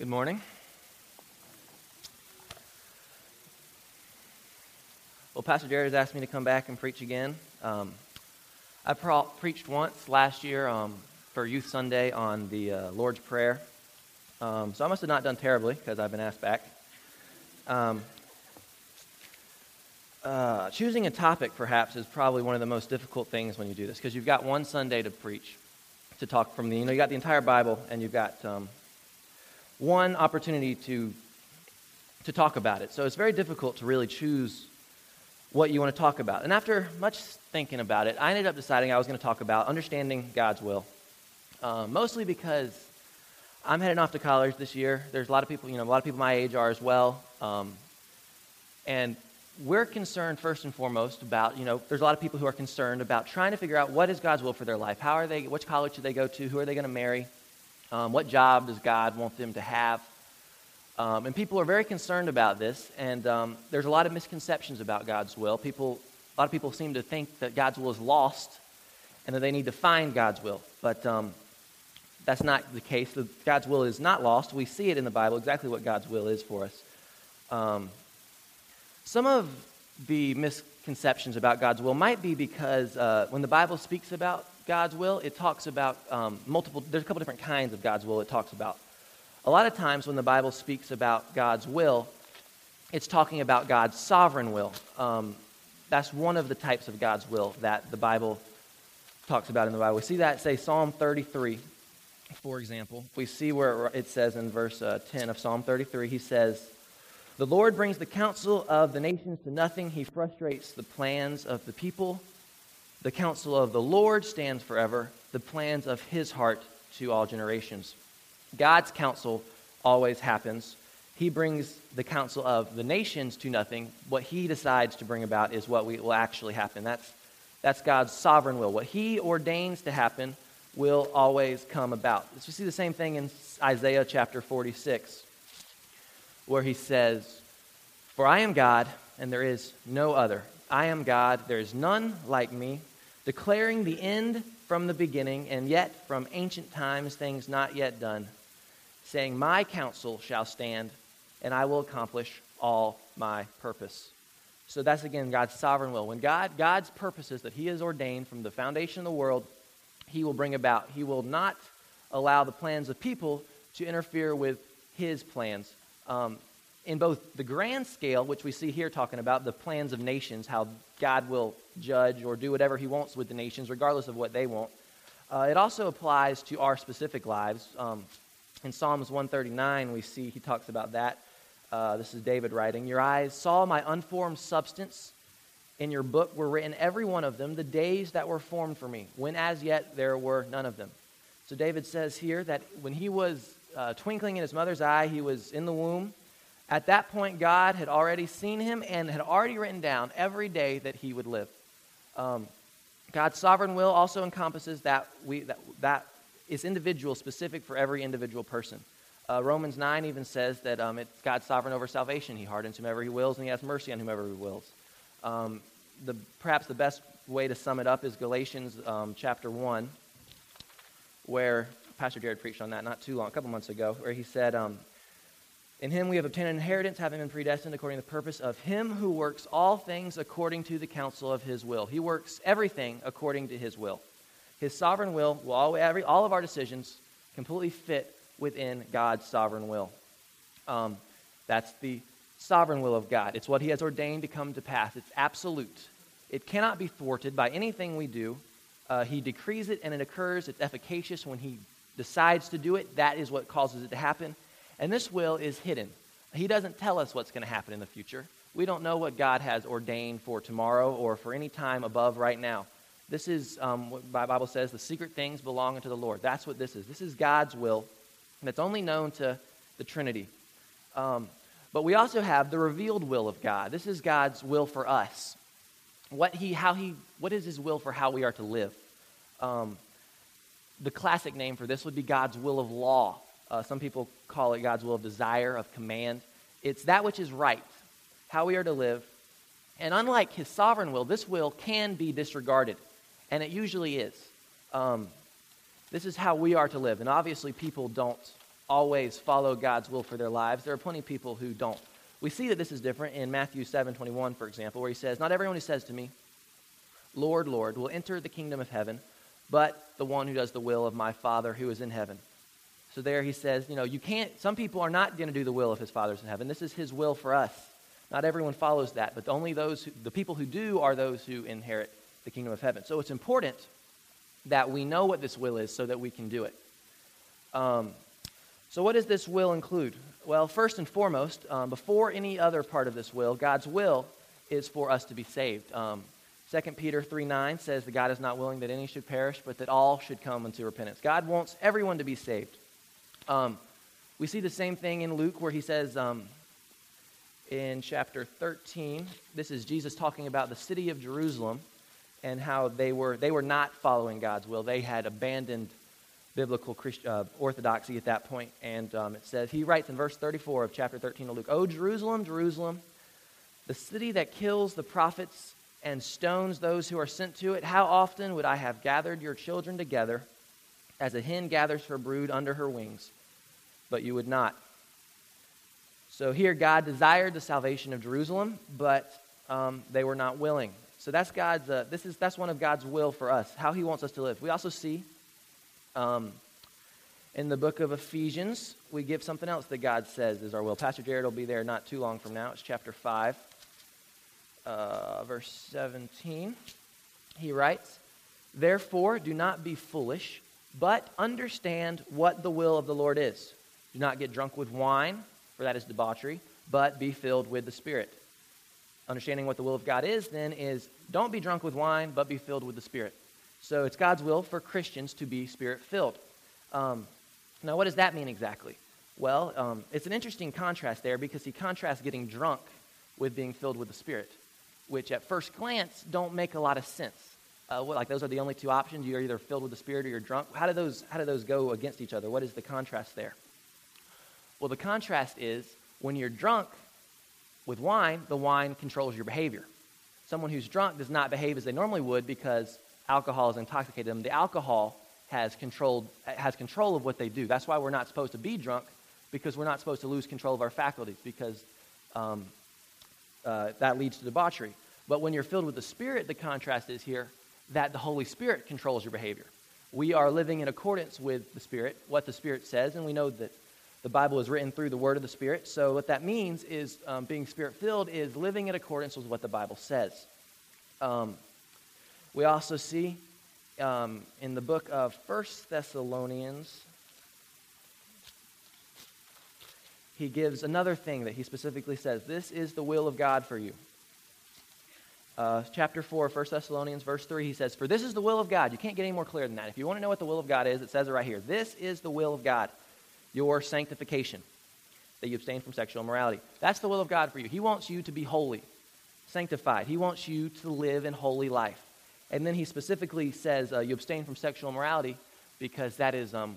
Good morning. Well, Pastor Jared has asked me to come back and preach again. Um, I pro- preached once last year um, for Youth Sunday on the uh, Lord's Prayer. Um, so I must have not done terribly because I've been asked back. Um, uh, choosing a topic, perhaps, is probably one of the most difficult things when you do this because you've got one Sunday to preach, to talk from the, you know, you got the entire Bible and you've got um, one opportunity to, to talk about it. So it's very difficult to really choose what you want to talk about. And after much thinking about it, I ended up deciding I was going to talk about understanding God's will. Uh, mostly because I'm heading off to college this year. There's a lot of people, you know, a lot of people my age are as well. Um, and we're concerned first and foremost about, you know, there's a lot of people who are concerned about trying to figure out what is God's will for their life. How are they, which college should they go to? Who are they going to marry? Um, what job does God want them to have? Um, and people are very concerned about this, and um, there's a lot of misconceptions about God's will. People, a lot of people seem to think that God's will is lost and that they need to find God's will. But um, that's not the case. God's will is not lost. We see it in the Bible exactly what God's will is for us. Um, some of the misconceptions about God's will might be because uh, when the Bible speaks about God's will, it talks about um, multiple, there's a couple different kinds of God's will it talks about. A lot of times when the Bible speaks about God's will, it's talking about God's sovereign will. Um, that's one of the types of God's will that the Bible talks about in the Bible. We see that, say, Psalm 33, for example. We see where it says in verse uh, 10 of Psalm 33, he says, The Lord brings the counsel of the nations to nothing, he frustrates the plans of the people. The counsel of the Lord stands forever, the plans of his heart to all generations. God's counsel always happens. He brings the counsel of the nations to nothing. What he decides to bring about is what will actually happen. That's, that's God's sovereign will. What he ordains to happen will always come about. We see the same thing in Isaiah chapter 46, where he says, For I am God, and there is no other. I am God, there is none like me declaring the end from the beginning, and yet from ancient times things not yet done, saying, My counsel shall stand, and I will accomplish all my purpose. So that's again God's sovereign will. When God, God's purposes that He has ordained from the foundation of the world, He will bring about. He will not allow the plans of people to interfere with His plans. Um, in both the grand scale, which we see here talking about, the plans of nations, how God will judge or do whatever he wants with the nations, regardless of what they want. Uh, it also applies to our specific lives. Um, in Psalms 139, we see he talks about that. Uh, this is David writing Your eyes saw my unformed substance. In your book were written, every one of them, the days that were formed for me, when as yet there were none of them. So David says here that when he was uh, twinkling in his mother's eye, he was in the womb. At that point, God had already seen him and had already written down every day that he would live. Um, God's sovereign will also encompasses that, we, that, that is individual, specific for every individual person. Uh, Romans 9 even says that um, it's God's sovereign over salvation. He hardens whomever he wills, and he has mercy on whomever he wills. Um, the, perhaps the best way to sum it up is Galatians um, chapter 1, where Pastor Jared preached on that not too long, a couple months ago, where he said, um, in him we have obtained an inheritance, having been predestined according to the purpose of him who works all things according to the counsel of his will. He works everything according to his will. His sovereign will will always, every, all of our decisions completely fit within God's sovereign will. Um, that's the sovereign will of God. It's what he has ordained to come to pass. It's absolute. It cannot be thwarted by anything we do. Uh, he decrees it and it occurs. It's efficacious when he decides to do it. That is what causes it to happen. And this will is hidden. He doesn't tell us what's going to happen in the future. We don't know what God has ordained for tomorrow or for any time above right now. This is um, what the Bible says the secret things belong unto the Lord. That's what this is. This is God's will, and it's only known to the Trinity. Um, but we also have the revealed will of God. This is God's will for us. What, he, how he, what is his will for how we are to live? Um, the classic name for this would be God's will of law. Uh, some people call it God's will of desire, of command. It's that which is right, how we are to live. And unlike his sovereign will, this will can be disregarded, and it usually is. Um, this is how we are to live. And obviously, people don't always follow God's will for their lives. There are plenty of people who don't. We see that this is different in Matthew 7 21, for example, where he says, Not everyone who says to me, Lord, Lord, will enter the kingdom of heaven, but the one who does the will of my Father who is in heaven. So there he says, you know, you can't, some people are not going to do the will of his Father's in heaven. This is his will for us. Not everyone follows that, but only those, who, the people who do are those who inherit the kingdom of heaven. So it's important that we know what this will is so that we can do it. Um, so, what does this will include? Well, first and foremost, um, before any other part of this will, God's will is for us to be saved. Um, 2 Peter 3 9 says that God is not willing that any should perish, but that all should come unto repentance. God wants everyone to be saved. Um, we see the same thing in Luke where he says um, in chapter 13, this is Jesus talking about the city of Jerusalem and how they were, they were not following God's will. They had abandoned biblical Christ, uh, orthodoxy at that point. And um, it says, he writes in verse 34 of chapter 13 of Luke, O Jerusalem, Jerusalem, the city that kills the prophets and stones those who are sent to it, how often would I have gathered your children together as a hen gathers her brood under her wings, but you would not. So here, God desired the salvation of Jerusalem, but um, they were not willing. So that's God's. Uh, this is that's one of God's will for us, how He wants us to live. We also see um, in the book of Ephesians, we give something else that God says is our will. Pastor Jared will be there not too long from now. It's chapter five, uh, verse seventeen. He writes, "Therefore, do not be foolish." but understand what the will of the Lord is. Do not get drunk with wine, for that is debauchery, but be filled with the Spirit. Understanding what the will of God is, then, is don't be drunk with wine, but be filled with the Spirit. So it's God's will for Christians to be Spirit filled. Um, now, what does that mean exactly? Well, um, it's an interesting contrast there because he contrasts getting drunk with being filled with the Spirit, which at first glance don't make a lot of sense. Uh, what, like those are the only two options. You're either filled with the Spirit or you're drunk. How do those how do those go against each other? What is the contrast there? Well, the contrast is when you're drunk with wine, the wine controls your behavior. Someone who's drunk does not behave as they normally would because alcohol has intoxicated them. The alcohol has controlled has control of what they do. That's why we're not supposed to be drunk because we're not supposed to lose control of our faculties because um, uh, that leads to debauchery. But when you're filled with the Spirit, the contrast is here that the Holy Spirit controls your behavior. We are living in accordance with the Spirit, what the Spirit says, and we know that the Bible is written through the word of the Spirit. So, what that means is um, being Spirit filled is living in accordance with what the Bible says. Um, we also see um, in the book of First Thessalonians, he gives another thing that he specifically says this is the will of God for you uh, chapter 4, 1 Thessalonians, verse 3, he says, For this is the will of God. You can't get any more clear than that. If you want to know what the will of God is, it says it right here. This is the will of God, your sanctification, that you abstain from sexual immorality. That's the will of God for you. He wants you to be holy, sanctified. He wants you to live in holy life. And then he specifically says uh, you abstain from sexual immorality because that is um,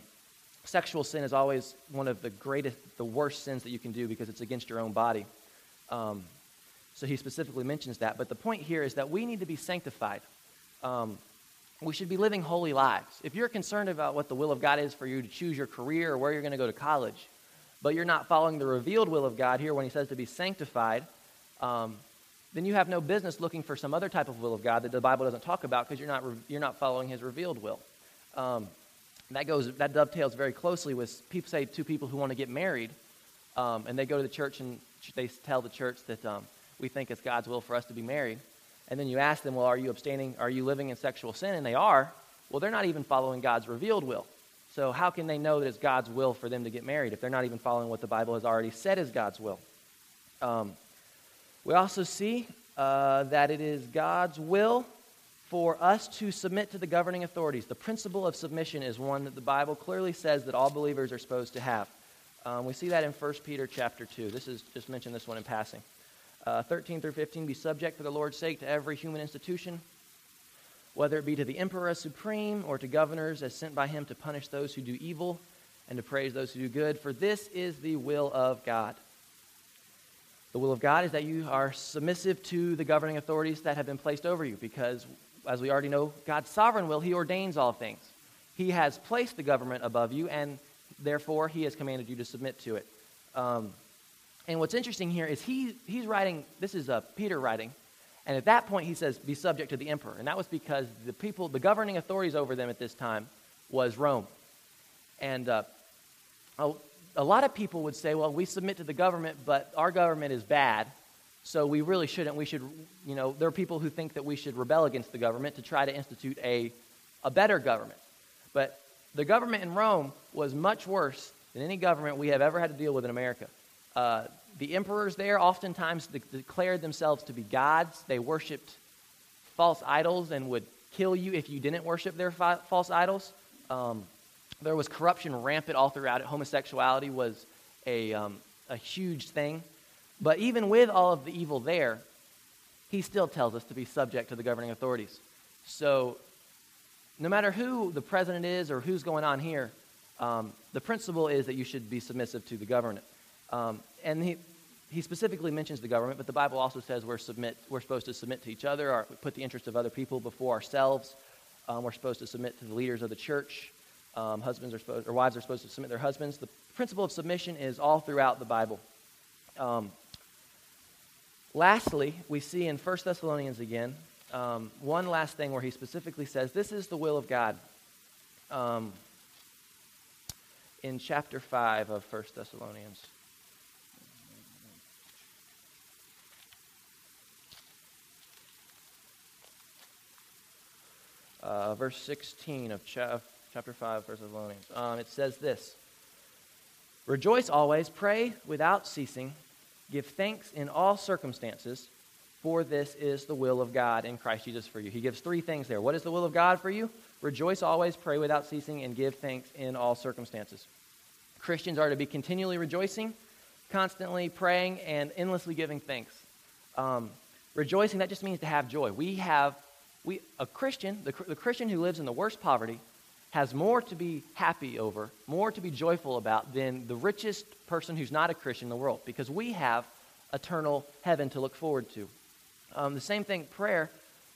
sexual sin is always one of the greatest, the worst sins that you can do because it's against your own body. Um, so he specifically mentions that. But the point here is that we need to be sanctified. Um, we should be living holy lives. If you're concerned about what the will of God is for you to choose your career or where you're going to go to college, but you're not following the revealed will of God here when he says to be sanctified, um, then you have no business looking for some other type of will of God that the Bible doesn't talk about because you're not, re- you're not following his revealed will. Um, that, goes, that dovetails very closely with people say two people who want to get married, um, and they go to the church and they tell the church that um, we think it's God's will for us to be married. And then you ask them, well, are you abstaining? Are you living in sexual sin? And they are. Well, they're not even following God's revealed will. So how can they know that it's God's will for them to get married if they're not even following what the Bible has already said is God's will? Um, we also see uh, that it is God's will for us to submit to the governing authorities. The principle of submission is one that the Bible clearly says that all believers are supposed to have. Um, we see that in 1 Peter chapter 2. This is just mention this one in passing uh, 13 through 15, be subject for the Lord's sake to every human institution, whether it be to the emperor as supreme or to governors as sent by him to punish those who do evil and to praise those who do good, for this is the will of God. The will of God is that you are submissive to the governing authorities that have been placed over you, because, as we already know, God's sovereign will, He ordains all things. He has placed the government above you, and Therefore, he has commanded you to submit to it. Um, and what's interesting here is he, he's writing, this is uh, Peter writing, and at that point he says, be subject to the emperor. And that was because the people, the governing authorities over them at this time was Rome. And uh, a, a lot of people would say, well, we submit to the government, but our government is bad, so we really shouldn't. We should, you know, there are people who think that we should rebel against the government to try to institute a, a better government. But the government in Rome was much worse than any government we have ever had to deal with in America. Uh, the emperors there oftentimes de- declared themselves to be gods. They worshiped false idols and would kill you if you didn't worship their fi- false idols. Um, there was corruption rampant all throughout it. Homosexuality was a, um, a huge thing. But even with all of the evil there, he still tells us to be subject to the governing authorities. So, no matter who the president is or who's going on here, um, the principle is that you should be submissive to the government. Um, and he, he specifically mentions the government, but the Bible also says we're, submit, we're supposed to submit to each other, or put the interest of other people before ourselves. Um, we're supposed to submit to the leaders of the church. Um, husbands are supposed, or wives are supposed to submit their husbands. The principle of submission is all throughout the Bible. Um, lastly, we see in 1 Thessalonians again, um, one last thing where he specifically says, This is the will of God. Um, in chapter 5 of 1 Thessalonians. Uh, verse 16 of cha- chapter 5, First Thessalonians. Um, it says this Rejoice always, pray without ceasing, give thanks in all circumstances, for this is the will of God in Christ Jesus for you. He gives three things there. What is the will of God for you? Rejoice always, pray without ceasing, and give thanks in all circumstances. Christians are to be continually rejoicing, constantly praying, and endlessly giving thanks. Um, rejoicing, that just means to have joy. We have, we, a Christian, the, the Christian who lives in the worst poverty, has more to be happy over, more to be joyful about than the richest person who's not a Christian in the world, because we have eternal heaven to look forward to. Um, the same thing, prayer,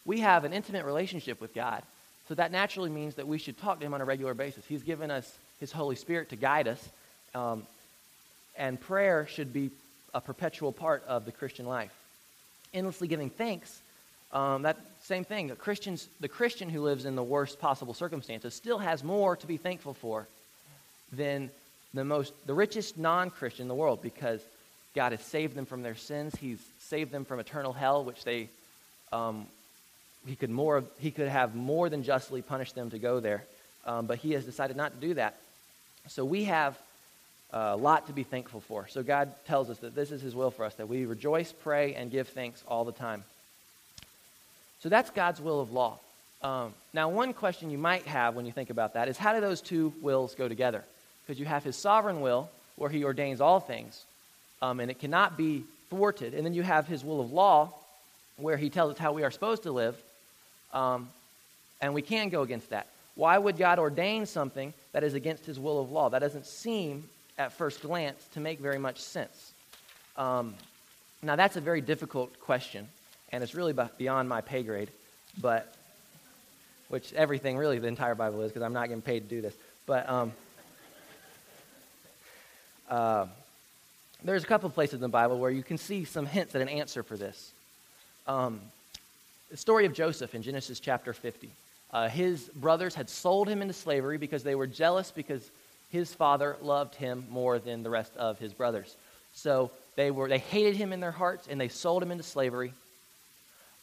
we have an intimate relationship with God. So that naturally means that we should talk to Him on a regular basis. He's given us His Holy Spirit to guide us, um, and prayer should be a perpetual part of the Christian life. Endlessly giving thanks, um, that same thing. Christians, the Christian who lives in the worst possible circumstances still has more to be thankful for than the most, the richest non-Christian in the world, because God has saved them from their sins. He's saved them from eternal hell, which they um, he could more he could have more than justly punished them to go there, um, but he has decided not to do that. So we have a lot to be thankful for. So God tells us that this is His will for us that we rejoice, pray, and give thanks all the time. So that's God's will of law. Um, now, one question you might have when you think about that is how do those two wills go together? Because you have His sovereign will, where He ordains all things, um, and it cannot be thwarted. And then you have His will of law, where He tells us how we are supposed to live, um, and we can go against that. Why would God ordain something that is against His will of law? That doesn't seem, at first glance, to make very much sense. Um, now, that's a very difficult question and it's really beyond my pay grade, but which everything really the entire Bible is because I'm not getting paid to do this. But um, uh, there's a couple of places in the Bible where you can see some hints at an answer for this. Um, the story of Joseph in Genesis chapter 50. Uh, his brothers had sold him into slavery because they were jealous because his father loved him more than the rest of his brothers. So they, were, they hated him in their hearts and they sold him into slavery.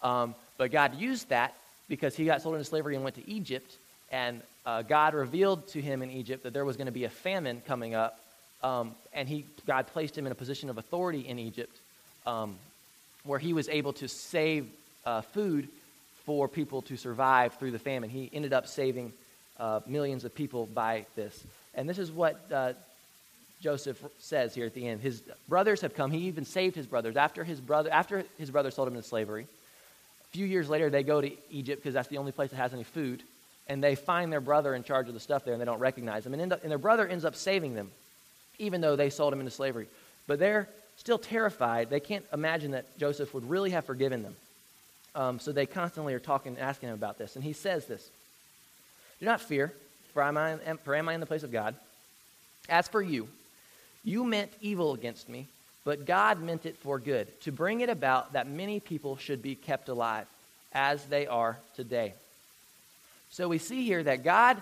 Um, but God used that because he got sold into slavery and went to Egypt. And uh, God revealed to him in Egypt that there was going to be a famine coming up. Um, and he, God placed him in a position of authority in Egypt um, where he was able to save uh, food for people to survive through the famine. He ended up saving uh, millions of people by this. And this is what uh, Joseph says here at the end. His brothers have come. He even saved his brothers after his brother after his brother sold him into slavery few years later, they go to Egypt because that's the only place that has any food. And they find their brother in charge of the stuff there and they don't recognize him. And, up, and their brother ends up saving them, even though they sold him into slavery. But they're still terrified. They can't imagine that Joseph would really have forgiven them. Um, so they constantly are talking, asking him about this. And he says this Do not fear, for am I, for am I in the place of God? As for you, you meant evil against me, but God meant it for good, to bring it about that many people should be kept alive, as they are today. So we see here that God,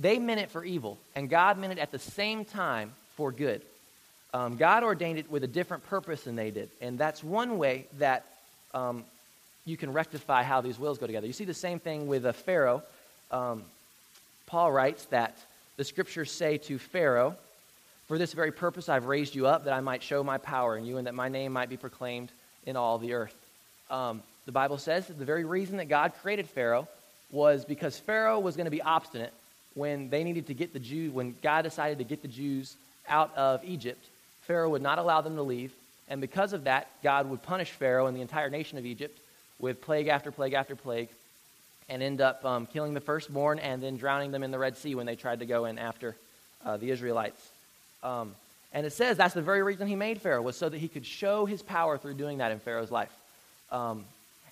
they meant it for evil, and God meant it at the same time for good. Um, God ordained it with a different purpose than they did. And that's one way that um, you can rectify how these wills go together. You see the same thing with a Pharaoh. Um, Paul writes that the scriptures say to Pharaoh, For this very purpose I've raised you up, that I might show my power in you, and that my name might be proclaimed in all the earth. Um, the Bible says that the very reason that God created Pharaoh was because Pharaoh was going to be obstinate when they needed to get the Jews, when God decided to get the Jews out of Egypt. Pharaoh would not allow them to leave, and because of that, God would punish Pharaoh and the entire nation of Egypt with plague after plague after plague, and end up um, killing the firstborn and then drowning them in the Red Sea when they tried to go in after uh, the Israelites. Um, and it says that's the very reason he made Pharaoh was so that he could show his power through doing that in Pharaoh's life. Um,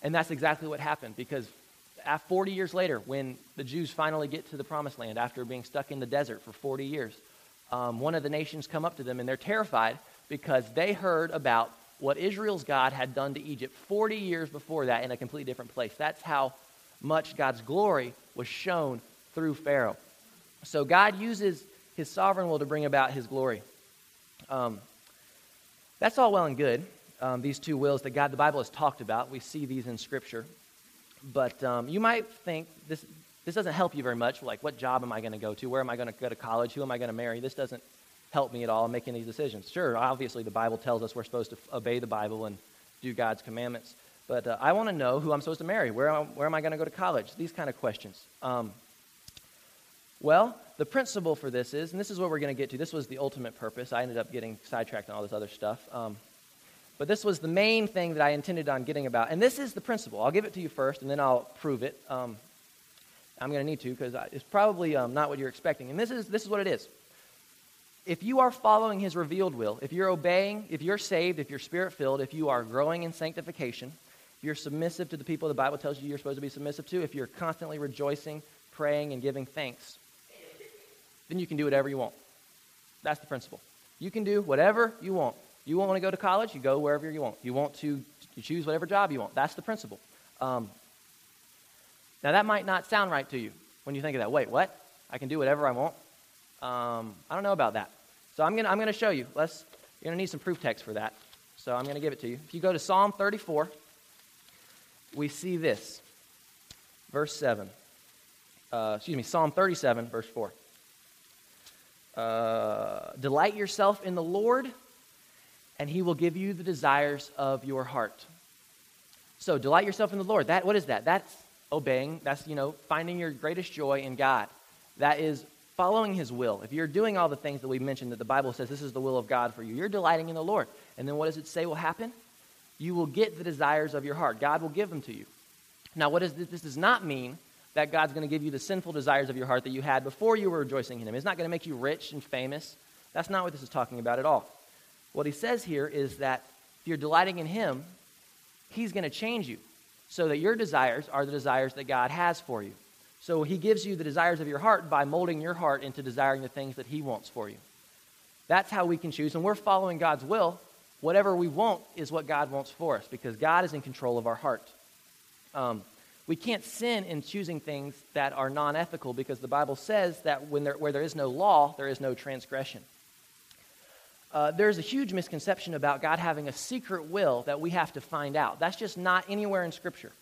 and that's exactly what happened because 40 years later, when the Jews finally get to the promised land after being stuck in the desert for 40 years, um, one of the nations come up to them and they're terrified because they heard about what Israel's God had done to Egypt 40 years before that in a completely different place. That's how much God's glory was shown through Pharaoh. So God uses his sovereign will to bring about his glory. Um, that's all well and good. Um, these two wills that God, the Bible has talked about. We see these in Scripture. But um, you might think this, this doesn't help you very much. Like, what job am I going to go to? Where am I going to go to college? Who am I going to marry? This doesn't help me at all in making these decisions. Sure, obviously, the Bible tells us we're supposed to obey the Bible and do God's commandments. But uh, I want to know who I'm supposed to marry. Where, am, where am I going to go to college? These kind of questions. Um, well, the principle for this is, and this is what we're going to get to. This was the ultimate purpose. I ended up getting sidetracked on all this other stuff. Um, but this was the main thing that I intended on getting about. And this is the principle. I'll give it to you first, and then I'll prove it. Um, I'm going to need to because it's probably um, not what you're expecting. And this is, this is what it is. If you are following his revealed will, if you're obeying, if you're saved, if you're spirit filled, if you are growing in sanctification, if you're submissive to the people the Bible tells you you're supposed to be submissive to, if you're constantly rejoicing, praying, and giving thanks, then you can do whatever you want. That's the principle. You can do whatever you want. You want to go to college, you go wherever you want. You want to you choose whatever job you want. That's the principle. Um, now, that might not sound right to you when you think of that. Wait, what? I can do whatever I want? Um, I don't know about that. So I'm going to I'm gonna show you. Let's, you're going to need some proof text for that. So I'm going to give it to you. If you go to Psalm 34, we see this. Verse 7. Uh, excuse me, Psalm 37, verse 4. Uh, Delight yourself in the Lord and he will give you the desires of your heart. So delight yourself in the Lord. That what is that? That's obeying. That's, you know, finding your greatest joy in God. That is following his will. If you're doing all the things that we mentioned that the Bible says this is the will of God for you, you're delighting in the Lord. And then what does it say will happen? You will get the desires of your heart. God will give them to you. Now, what does this, this does not mean that God's going to give you the sinful desires of your heart that you had before you were rejoicing in him. It's not going to make you rich and famous. That's not what this is talking about at all. What he says here is that if you're delighting in him, he's going to change you so that your desires are the desires that God has for you. So he gives you the desires of your heart by molding your heart into desiring the things that he wants for you. That's how we can choose. And we're following God's will. Whatever we want is what God wants for us because God is in control of our heart. Um, we can't sin in choosing things that are non ethical because the Bible says that when there, where there is no law, there is no transgression uh, there's a huge misconception about God having a secret will that we have to find out. That's just not anywhere in Scripture.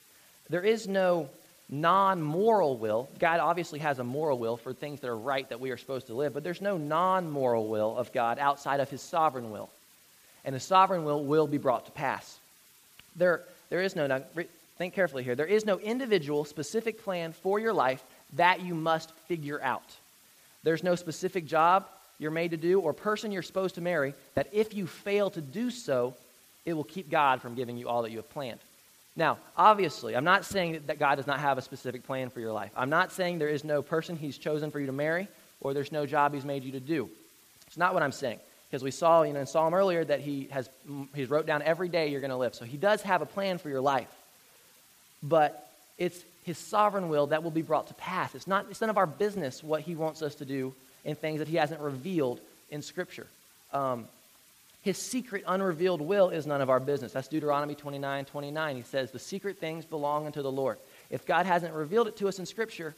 There is no non moral will. God obviously has a moral will for things that are right that we are supposed to live, but there's no non moral will of God outside of His sovereign will. And the sovereign will will be brought to pass. There, there is no, now, think carefully here, there is no individual specific plan for your life that you must figure out. There's no specific job, you're made to do or person you're supposed to marry that if you fail to do so, it will keep God from giving you all that you have planned. Now, obviously, I'm not saying that God does not have a specific plan for your life. I'm not saying there is no person he's chosen for you to marry or there's no job he's made you to do. It's not what I'm saying. Because we saw, you know, in Psalm earlier that he has he's wrote down every day you're going to live. So he does have a plan for your life. But it's his sovereign will that will be brought to pass. It's not it's none of our business what he wants us to do in things that he hasn't revealed in Scripture. Um, his secret, unrevealed will is none of our business. That's Deuteronomy 29 29. He says, The secret things belong unto the Lord. If God hasn't revealed it to us in Scripture,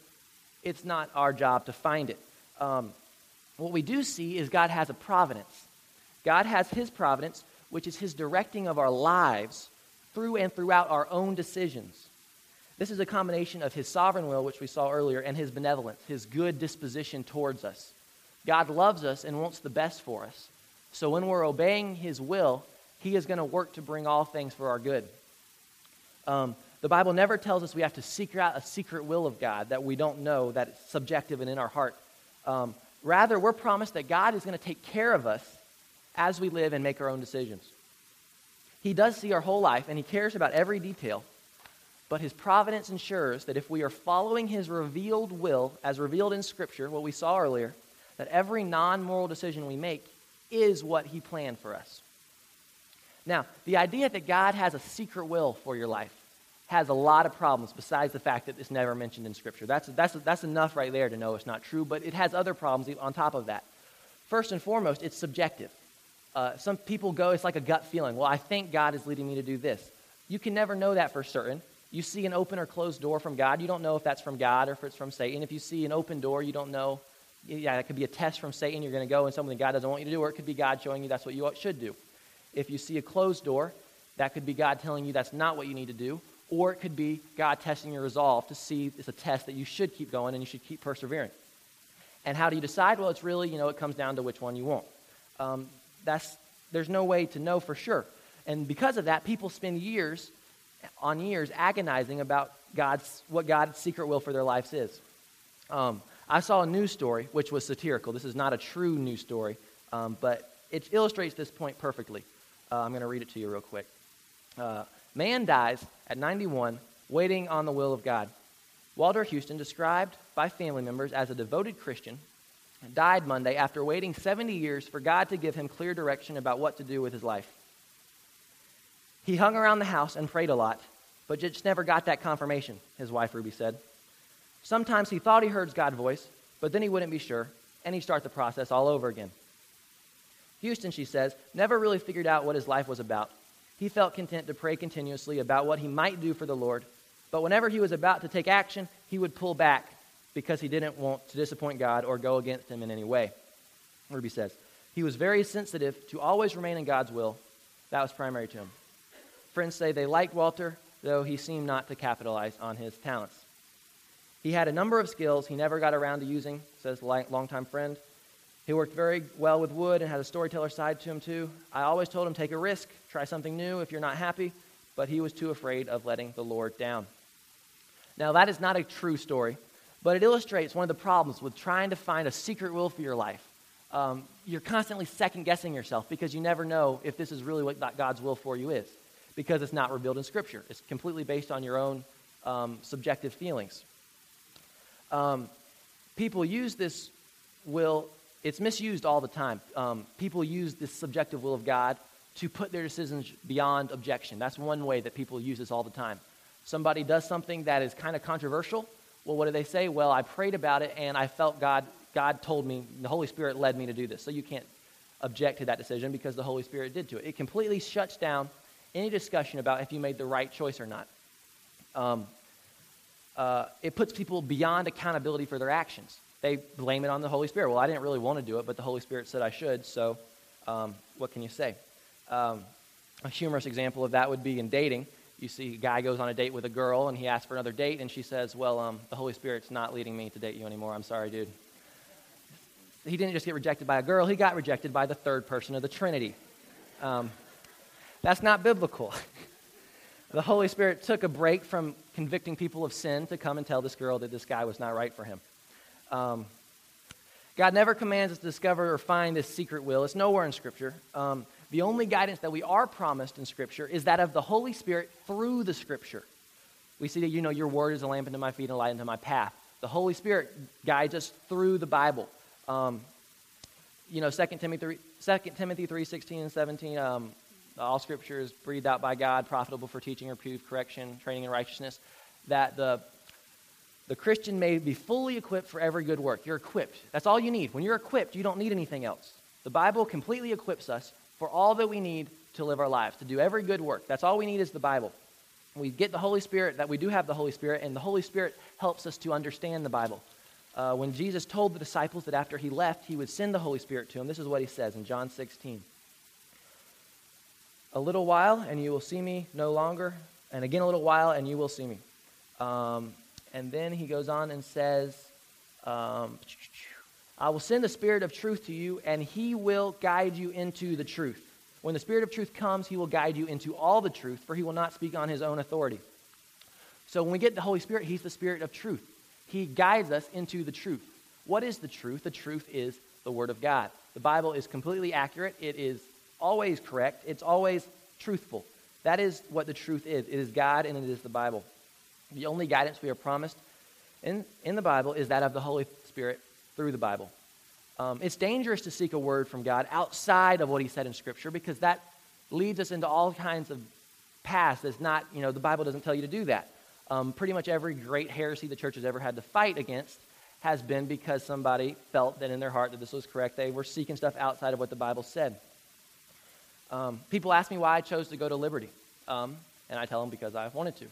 it's not our job to find it. Um, what we do see is God has a providence. God has His providence, which is His directing of our lives through and throughout our own decisions. This is a combination of His sovereign will, which we saw earlier, and His benevolence, His good disposition towards us. God loves us and wants the best for us. So when we're obeying His will, He is going to work to bring all things for our good. Um, the Bible never tells us we have to seek out a secret will of God that we don't know, that it's subjective and in our heart. Um, rather, we're promised that God is going to take care of us as we live and make our own decisions. He does see our whole life, and He cares about every detail, but His providence ensures that if we are following His revealed will, as revealed in Scripture, what we saw earlier, that every non moral decision we make is what He planned for us. Now, the idea that God has a secret will for your life has a lot of problems besides the fact that it's never mentioned in Scripture. That's, that's, that's enough right there to know it's not true, but it has other problems on top of that. First and foremost, it's subjective. Uh, some people go, it's like a gut feeling. Well, I think God is leading me to do this. You can never know that for certain. You see an open or closed door from God, you don't know if that's from God or if it's from Satan. If you see an open door, you don't know. Yeah, that could be a test from Satan. You're going to go and something God doesn't want you to do, or it could be God showing you that's what you should do. If you see a closed door, that could be God telling you that's not what you need to do, or it could be God testing your resolve to see it's a test that you should keep going and you should keep persevering. And how do you decide? Well, it's really, you know, it comes down to which one you want. Um, that's, there's no way to know for sure. And because of that, people spend years on years agonizing about God's, what God's secret will for their lives is. Um, I saw a news story which was satirical. This is not a true news story, um, but it illustrates this point perfectly. Uh, I'm going to read it to you real quick. Uh, man dies at 91, waiting on the will of God. Walter Houston, described by family members as a devoted Christian, died Monday after waiting 70 years for God to give him clear direction about what to do with his life. He hung around the house and prayed a lot, but just never got that confirmation, his wife Ruby said. Sometimes he thought he heard God's voice, but then he wouldn't be sure, and he'd start the process all over again. Houston, she says, never really figured out what his life was about. He felt content to pray continuously about what he might do for the Lord, but whenever he was about to take action, he would pull back because he didn't want to disappoint God or go against him in any way. Ruby says, he was very sensitive to always remain in God's will. That was primary to him. Friends say they liked Walter, though he seemed not to capitalize on his talents. He had a number of skills he never got around to using, says longtime friend. He worked very well with wood and had a storyteller side to him, too. I always told him, take a risk, try something new if you're not happy, but he was too afraid of letting the Lord down. Now, that is not a true story, but it illustrates one of the problems with trying to find a secret will for your life. Um, you're constantly second guessing yourself because you never know if this is really what God's will for you is because it's not revealed in Scripture. It's completely based on your own um, subjective feelings. Um, people use this will, it's misused all the time. Um, people use this subjective will of God to put their decisions beyond objection. That's one way that people use this all the time. Somebody does something that is kind of controversial. Well, what do they say? Well, I prayed about it and I felt God, God told me, the Holy Spirit led me to do this. So you can't object to that decision because the Holy Spirit did to it. It completely shuts down any discussion about if you made the right choice or not. Um, uh, it puts people beyond accountability for their actions. They blame it on the Holy Spirit. Well, I didn't really want to do it, but the Holy Spirit said I should, so um, what can you say? Um, a humorous example of that would be in dating. You see a guy goes on a date with a girl, and he asks for another date, and she says, Well, um, the Holy Spirit's not leading me to date you anymore. I'm sorry, dude. He didn't just get rejected by a girl, he got rejected by the third person of the Trinity. Um, that's not biblical. the Holy Spirit took a break from convicting people of sin to come and tell this girl that this guy was not right for him. Um, God never commands us to discover or find this secret will. It's nowhere in Scripture. Um, the only guidance that we are promised in Scripture is that of the Holy Spirit through the Scripture. We see that, you know, your word is a lamp unto my feet and a light unto my path. The Holy Spirit guides us through the Bible. Um, you know, 2 Timothy 3, 2 Timothy 3 16 and 17, um, all scripture is breathed out by God, profitable for teaching, reproof, correction, training in righteousness. That the the Christian may be fully equipped for every good work. You're equipped. That's all you need. When you're equipped, you don't need anything else. The Bible completely equips us for all that we need to live our lives, to do every good work. That's all we need is the Bible. We get the Holy Spirit, that we do have the Holy Spirit, and the Holy Spirit helps us to understand the Bible. Uh, when Jesus told the disciples that after he left, he would send the Holy Spirit to them, this is what he says in John 16. A little while, and you will see me no longer, and again a little while, and you will see me. Um, and then he goes on and says, um, I will send the Spirit of truth to you, and he will guide you into the truth. When the Spirit of truth comes, he will guide you into all the truth, for he will not speak on his own authority. So when we get the Holy Spirit, he's the Spirit of truth. He guides us into the truth. What is the truth? The truth is the Word of God. The Bible is completely accurate, it is always correct, it's always truthful. That is what the truth is. It is God and it is the Bible. The only guidance we are promised in, in the Bible is that of the Holy Spirit through the Bible. Um, it's dangerous to seek a word from God outside of what He said in Scripture because that leads us into all kinds of paths that's not, you know, the Bible doesn't tell you to do that. Um, pretty much every great heresy the church has ever had to fight against has been because somebody felt that in their heart that this was correct. They were seeking stuff outside of what the Bible said. Um, people ask me why I chose to go to Liberty, um, and I tell them because I wanted to.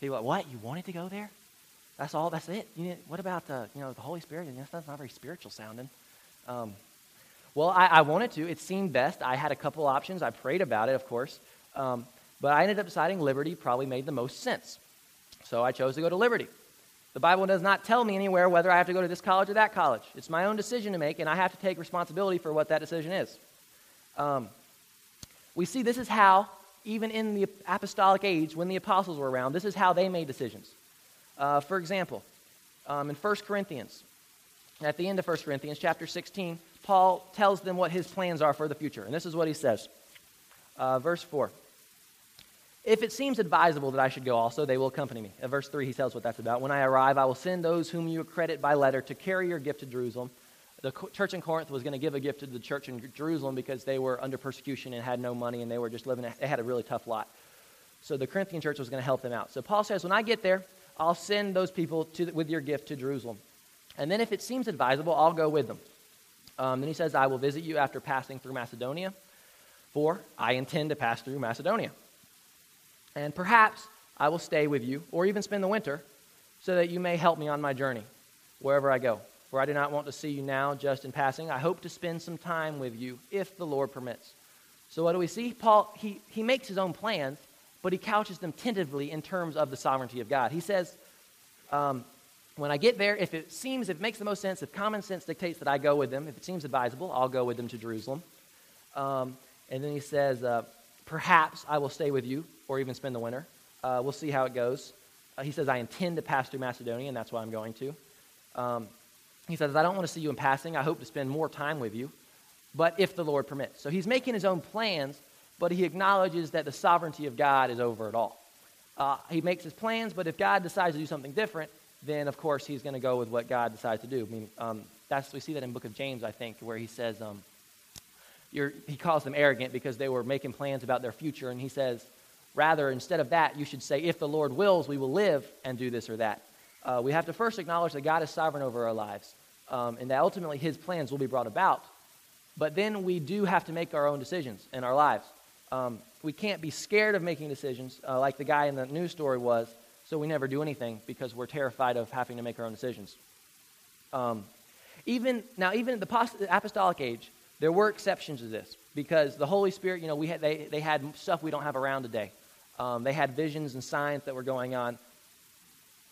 People are like, what? You wanted to go there? That's all. That's it. You what about the you know the Holy Spirit? And that's not very spiritual sounding. Um, well, I, I, wanted to. It seemed best. I had a couple options. I prayed about it, of course, um, but I ended up deciding Liberty probably made the most sense. So I chose to go to Liberty. The Bible does not tell me anywhere whether I have to go to this college or that college. It's my own decision to make, and I have to take responsibility for what that decision is. Um, we see this is how even in the apostolic age, when the apostles were around, this is how they made decisions. Uh, for example, um, in 1 Corinthians, at the end of 1 Corinthians, chapter 16, Paul tells them what his plans are for the future. And this is what he says. Uh, verse 4. If it seems advisable that I should go also, they will accompany me. At verse 3, he tells what that's about. When I arrive, I will send those whom you accredit by letter to carry your gift to Jerusalem the church in Corinth was going to give a gift to the church in Jerusalem because they were under persecution and had no money and they were just living, they had a really tough lot. So the Corinthian church was going to help them out. So Paul says, when I get there, I'll send those people to, with your gift to Jerusalem. And then if it seems advisable, I'll go with them. Um, then he says, I will visit you after passing through Macedonia, for I intend to pass through Macedonia. And perhaps I will stay with you or even spend the winter so that you may help me on my journey wherever I go. For I do not want to see you now just in passing. I hope to spend some time with you if the Lord permits. So, what do we see? Paul, he, he makes his own plans, but he couches them tentatively in terms of the sovereignty of God. He says, um, when I get there, if it seems, if it makes the most sense, if common sense dictates that I go with them, if it seems advisable, I'll go with them to Jerusalem. Um, and then he says, uh, perhaps I will stay with you or even spend the winter. Uh, we'll see how it goes. Uh, he says, I intend to pass through Macedonia, and that's why I'm going to. Um, he says, I don't want to see you in passing. I hope to spend more time with you, but if the Lord permits. So he's making his own plans, but he acknowledges that the sovereignty of God is over it all. Uh, he makes his plans, but if God decides to do something different, then of course he's going to go with what God decides to do. I mean, um, that's we see that in Book of James, I think, where he says um, he calls them arrogant because they were making plans about their future, and he says, rather instead of that, you should say, if the Lord wills, we will live and do this or that. Uh, we have to first acknowledge that God is sovereign over our lives um, and that ultimately his plans will be brought about. But then we do have to make our own decisions in our lives. Um, we can't be scared of making decisions uh, like the guy in the news story was, so we never do anything because we're terrified of having to make our own decisions. Um, even now, even in the apostolic age, there were exceptions to this because the Holy Spirit, you know, we had, they, they had stuff we don't have around today. Um, they had visions and signs that were going on,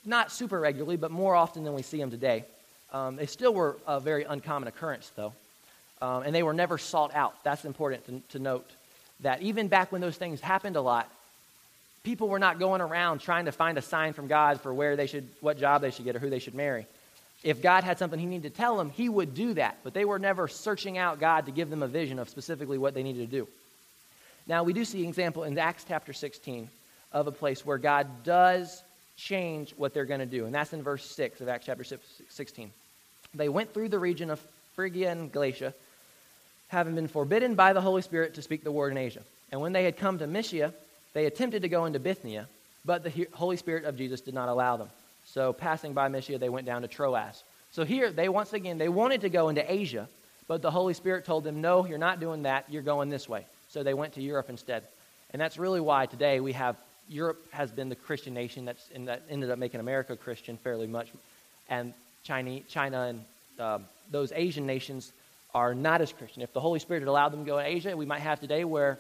not super regularly, but more often than we see them today. Um, they still were a very uncommon occurrence, though, um, and they were never sought out. That's important to, to note. That even back when those things happened a lot, people were not going around trying to find a sign from God for where they should, what job they should get, or who they should marry. If God had something He needed to tell them, He would do that. But they were never searching out God to give them a vision of specifically what they needed to do. Now, we do see an example in Acts chapter 16 of a place where God does change what they're going to do. And that's in verse 6 of Acts chapter 16. They went through the region of Phrygia and Galatia, having been forbidden by the Holy Spirit to speak the word in Asia. And when they had come to Mysia, they attempted to go into Bithynia, but the Holy Spirit of Jesus did not allow them. So passing by Mysia, they went down to Troas. So here, they once again, they wanted to go into Asia, but the Holy Spirit told them, no, you're not doing that. You're going this way. So they went to Europe instead. And that's really why today we have Europe has been the Christian nation that's in that ended up making America Christian fairly much, and China, China and uh, those Asian nations are not as Christian. If the Holy Spirit had allowed them to go to Asia, we might have today where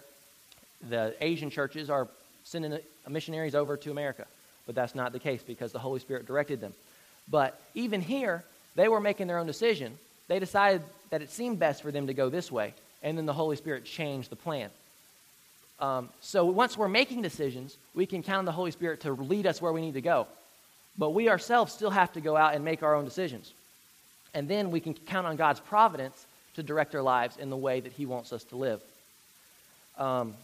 the Asian churches are sending missionaries over to America. But that's not the case because the Holy Spirit directed them. But even here, they were making their own decision. They decided that it seemed best for them to go this way, and then the Holy Spirit changed the plan. Um, so once we're making decisions, we can count on the Holy Spirit to lead us where we need to go. But we ourselves still have to go out and make our own decisions. And then we can count on God's providence to direct our lives in the way that He wants us to live. Um,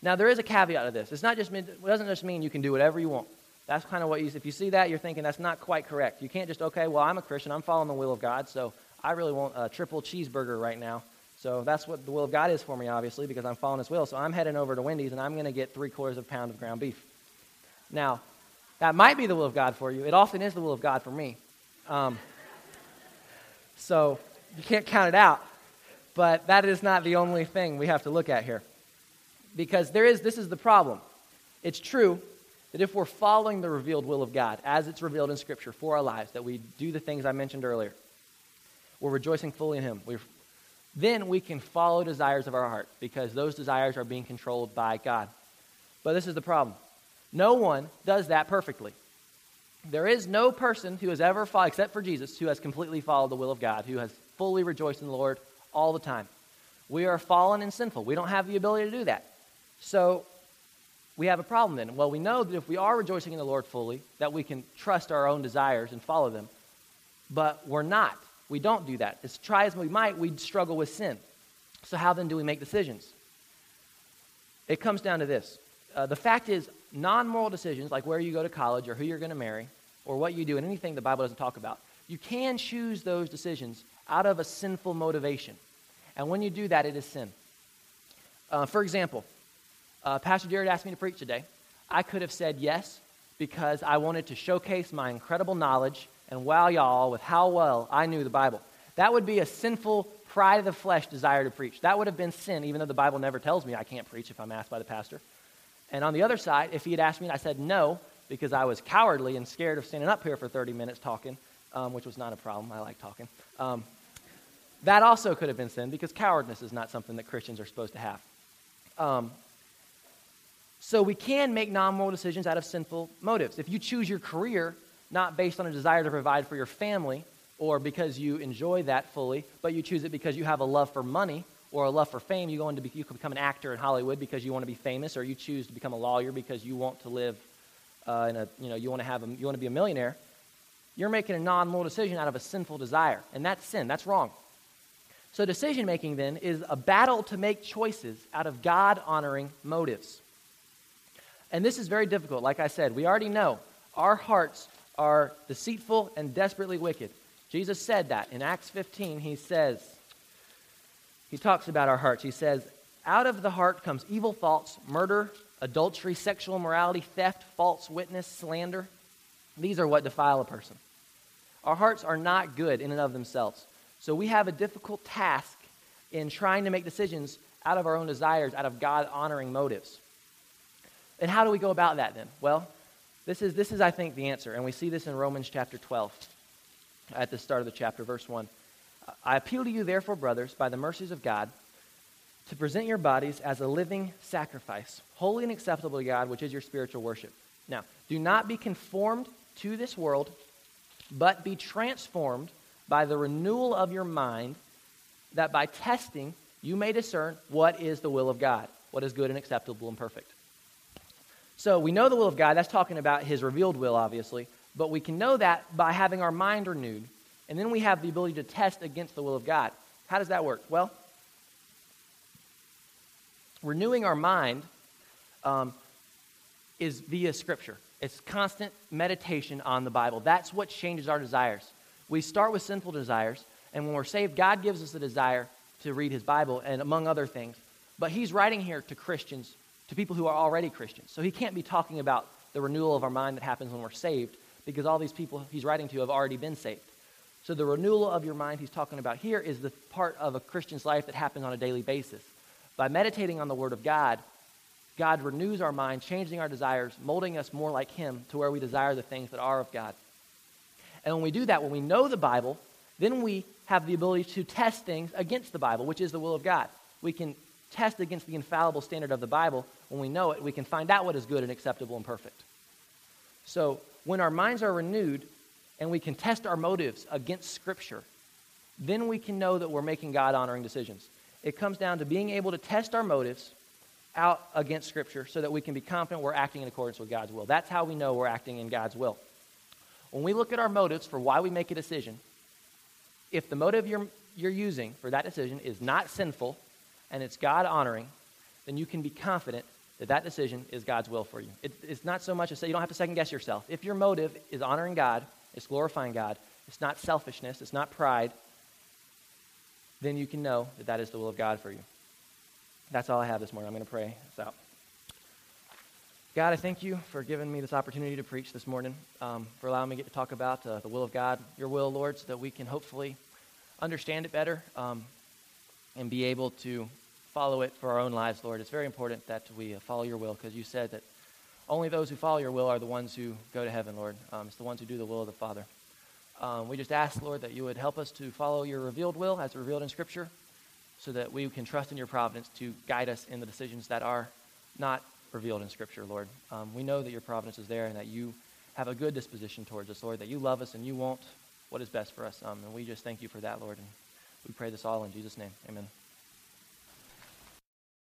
now, there is a caveat to this. It's not just it doesn't just mean you can do whatever you want. That's kind of what you, if you see that, you're thinking that's not quite correct. You can't just, okay, well, I'm a Christian, I'm following the will of God, so I really want a triple cheeseburger right now. So that's what the will of God is for me, obviously, because I'm following His will. So I'm heading over to Wendy's and I'm going to get three quarters of a pound of ground beef. Now, that might be the will of God for you. It often is the will of God for me. Um, so you can't count it out. But that is not the only thing we have to look at here. Because there is, this is the problem. It's true that if we're following the revealed will of God, as it's revealed in Scripture for our lives, that we do the things I mentioned earlier, we're rejoicing fully in Him. We're, then we can follow desires of our heart because those desires are being controlled by God. But this is the problem no one does that perfectly. There is no person who has ever followed, except for Jesus, who has completely followed the will of God, who has fully rejoiced in the Lord all the time. We are fallen and sinful. We don't have the ability to do that. So we have a problem then. Well, we know that if we are rejoicing in the Lord fully, that we can trust our own desires and follow them. But we're not. We don't do that. As try as we might, we struggle with sin. So how then do we make decisions? It comes down to this. Uh, the fact is, non moral decisions, like where you go to college or who you're going to marry or what you do and anything the Bible doesn't talk about, you can choose those decisions out of a sinful motivation. And when you do that, it is sin. Uh, for example, uh, Pastor Jared asked me to preach today. I could have said yes because I wanted to showcase my incredible knowledge and wow y'all with how well I knew the Bible. That would be a sinful, pride of the flesh desire to preach. That would have been sin, even though the Bible never tells me I can't preach if I'm asked by the pastor. And on the other side, if he had asked me and I said no because I was cowardly and scared of standing up here for 30 minutes talking, um, which was not a problem, I like talking, um, that also could have been sin because cowardness is not something that Christians are supposed to have. Um, so we can make non moral decisions out of sinful motives. If you choose your career not based on a desire to provide for your family or because you enjoy that fully, but you choose it because you have a love for money or a love for fame, you go into be, you can become an actor in Hollywood because you want to be famous, or you choose to become a lawyer because you want to live uh, in a you know you want to have a, you want to be a millionaire. You're making a non-moral decision out of a sinful desire, and that's sin. That's wrong. So decision making then is a battle to make choices out of God-honoring motives. And this is very difficult. Like I said, we already know our hearts are deceitful and desperately wicked. Jesus said that in Acts 15. He says, he talks about our hearts. He says, Out of the heart comes evil thoughts, murder, adultery, sexual immorality, theft, false witness, slander. These are what defile a person. Our hearts are not good in and of themselves. So we have a difficult task in trying to make decisions out of our own desires, out of God honoring motives. And how do we go about that then? Well, this is, this is, I think, the answer. And we see this in Romans chapter 12 at the start of the chapter, verse 1. I appeal to you, therefore, brothers, by the mercies of God, to present your bodies as a living sacrifice, holy and acceptable to God, which is your spiritual worship. Now, do not be conformed to this world, but be transformed by the renewal of your mind, that by testing you may discern what is the will of God, what is good and acceptable and perfect. So we know the will of God. That's talking about his revealed will, obviously. But we can know that by having our mind renewed and then we have the ability to test against the will of God. How does that work? Well, renewing our mind um, is via Scripture. It's constant meditation on the Bible. That's what changes our desires. We start with sinful desires, and when we're saved, God gives us the desire to read His Bible, and among other things. But He's writing here to Christians, to people who are already Christians. So He can't be talking about the renewal of our mind that happens when we're saved, because all these people he's writing to have already been saved. So the renewal of your mind he's talking about here is the part of a Christian's life that happens on a daily basis. By meditating on the Word of God, God renews our mind, changing our desires, molding us more like Him to where we desire the things that are of God. And when we do that, when we know the Bible, then we have the ability to test things against the Bible, which is the will of God. We can test against the infallible standard of the Bible. When we know it, we can find out what is good and acceptable and perfect. So when our minds are renewed and we can test our motives against Scripture, then we can know that we're making God honoring decisions. It comes down to being able to test our motives out against Scripture so that we can be confident we're acting in accordance with God's will. That's how we know we're acting in God's will. When we look at our motives for why we make a decision, if the motive you're, you're using for that decision is not sinful and it's God honoring, then you can be confident that that decision is God's will for you. It, it's not so much to say you don't have to second guess yourself. If your motive is honoring God, it's glorifying God, it's not selfishness, it's not pride, then you can know that that is the will of God for you. That's all I have this morning. I'm going to pray this out. God, I thank you for giving me this opportunity to preach this morning, um, for allowing me to to talk about uh, the will of God, your will, Lord, so that we can hopefully understand it better um, and be able to follow it for our own lives, Lord. It's very important that we follow your will because you said that only those who follow your will are the ones who go to heaven, Lord. Um, it's the ones who do the will of the Father. Um, we just ask, Lord, that you would help us to follow your revealed will as revealed in Scripture so that we can trust in your providence to guide us in the decisions that are not revealed in Scripture, Lord. Um, we know that your providence is there and that you have a good disposition towards us, Lord, that you love us and you want what is best for us. Um, and we just thank you for that, Lord. And we pray this all in Jesus' name. Amen.